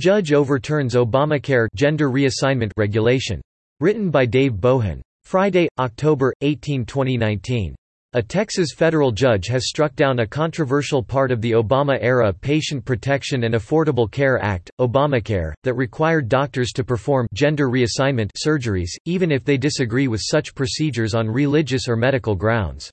Judge overturns Obamacare gender reassignment regulation. Written by Dave Bohon. Friday, October 18, 2019. A Texas federal judge has struck down a controversial part of the Obama-era Patient Protection and Affordable Care Act, Obamacare, that required doctors to perform gender reassignment surgeries, even if they disagree with such procedures on religious or medical grounds.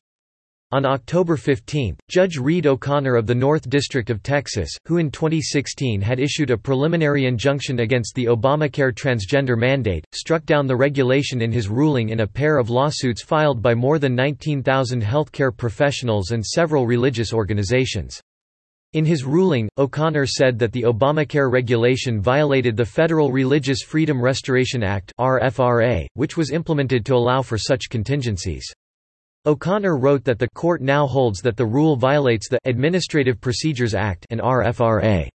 On October 15, Judge Reed O'Connor of the North District of Texas, who in 2016 had issued a preliminary injunction against the Obamacare transgender mandate, struck down the regulation in his ruling in a pair of lawsuits filed by more than 19,000 healthcare professionals and several religious organizations. In his ruling, O'Connor said that the Obamacare regulation violated the Federal Religious Freedom Restoration Act which was implemented to allow for such contingencies. O'Connor wrote that the court now holds that the rule violates the Administrative Procedures Act and RFRA.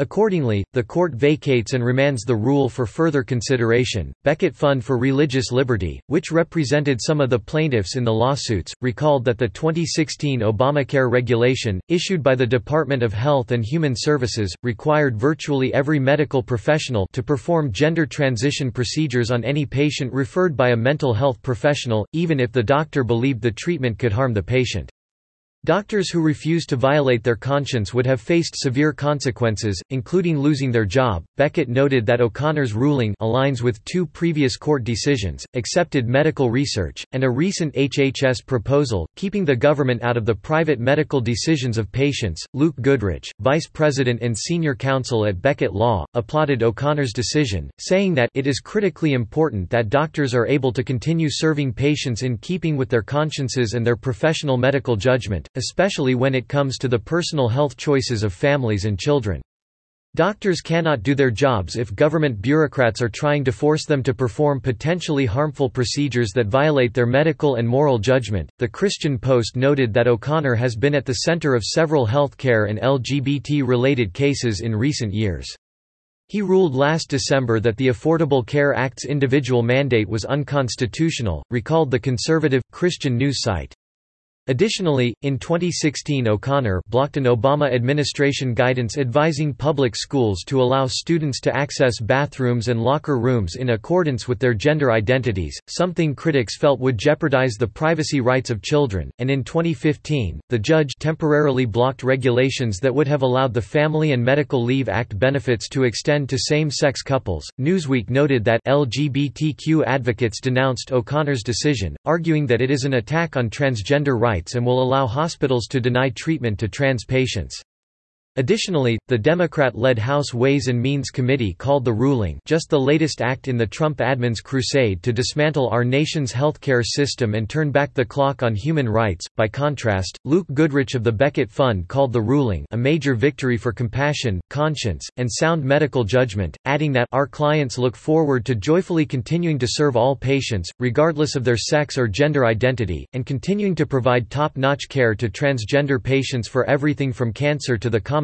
Accordingly, the court vacates and remands the rule for further consideration. Becket Fund for Religious Liberty, which represented some of the plaintiffs in the lawsuits, recalled that the 2016 Obamacare regulation, issued by the Department of Health and Human Services, required virtually every medical professional to perform gender transition procedures on any patient referred by a mental health professional, even if the doctor believed the treatment could harm the patient. Doctors who refused to violate their conscience would have faced severe consequences, including losing their job. Becket noted that O'Connor's ruling aligns with two previous court decisions, accepted medical research, and a recent HHS proposal, keeping the government out of the private medical decisions of patients. Luke Goodrich, vice president and senior counsel at Becket Law, applauded O'Connor's decision, saying that it is critically important that doctors are able to continue serving patients in keeping with their consciences and their professional medical judgment especially when it comes to the personal health choices of families and children. Doctors cannot do their jobs if government bureaucrats are trying to force them to perform potentially harmful procedures that violate their medical and moral judgment. The Christian Post noted that O'Connor has been at the center of several healthcare and LGBT related cases in recent years. He ruled last December that the Affordable Care Act's individual mandate was unconstitutional, recalled the conservative, Christian news site. Additionally, in 2016 O'Connor blocked an Obama administration guidance advising public schools to allow students to access bathrooms and locker rooms in accordance with their gender identities, something critics felt would jeopardize the privacy rights of children, and in 2015, the judge temporarily blocked regulations that would have allowed the Family and Medical Leave Act benefits to extend to same-sex couples. Newsweek noted that LGBTQ advocates denounced O'Connor's decision, arguing that it is an attack on transgender rights rights and will allow hospitals to deny treatment to trans patients. Additionally, the Democrat-led House Ways and Means Committee called the ruling just the latest act in the Trump admin's crusade to dismantle our nation's healthcare system and turn back the clock on human rights. By contrast, Luke Goodrich of the Becket Fund called the ruling a major victory for compassion, conscience, and sound medical judgment, adding that our clients look forward to joyfully continuing to serve all patients, regardless of their sex or gender identity, and continuing to provide top-notch care to transgender patients for everything from cancer to the common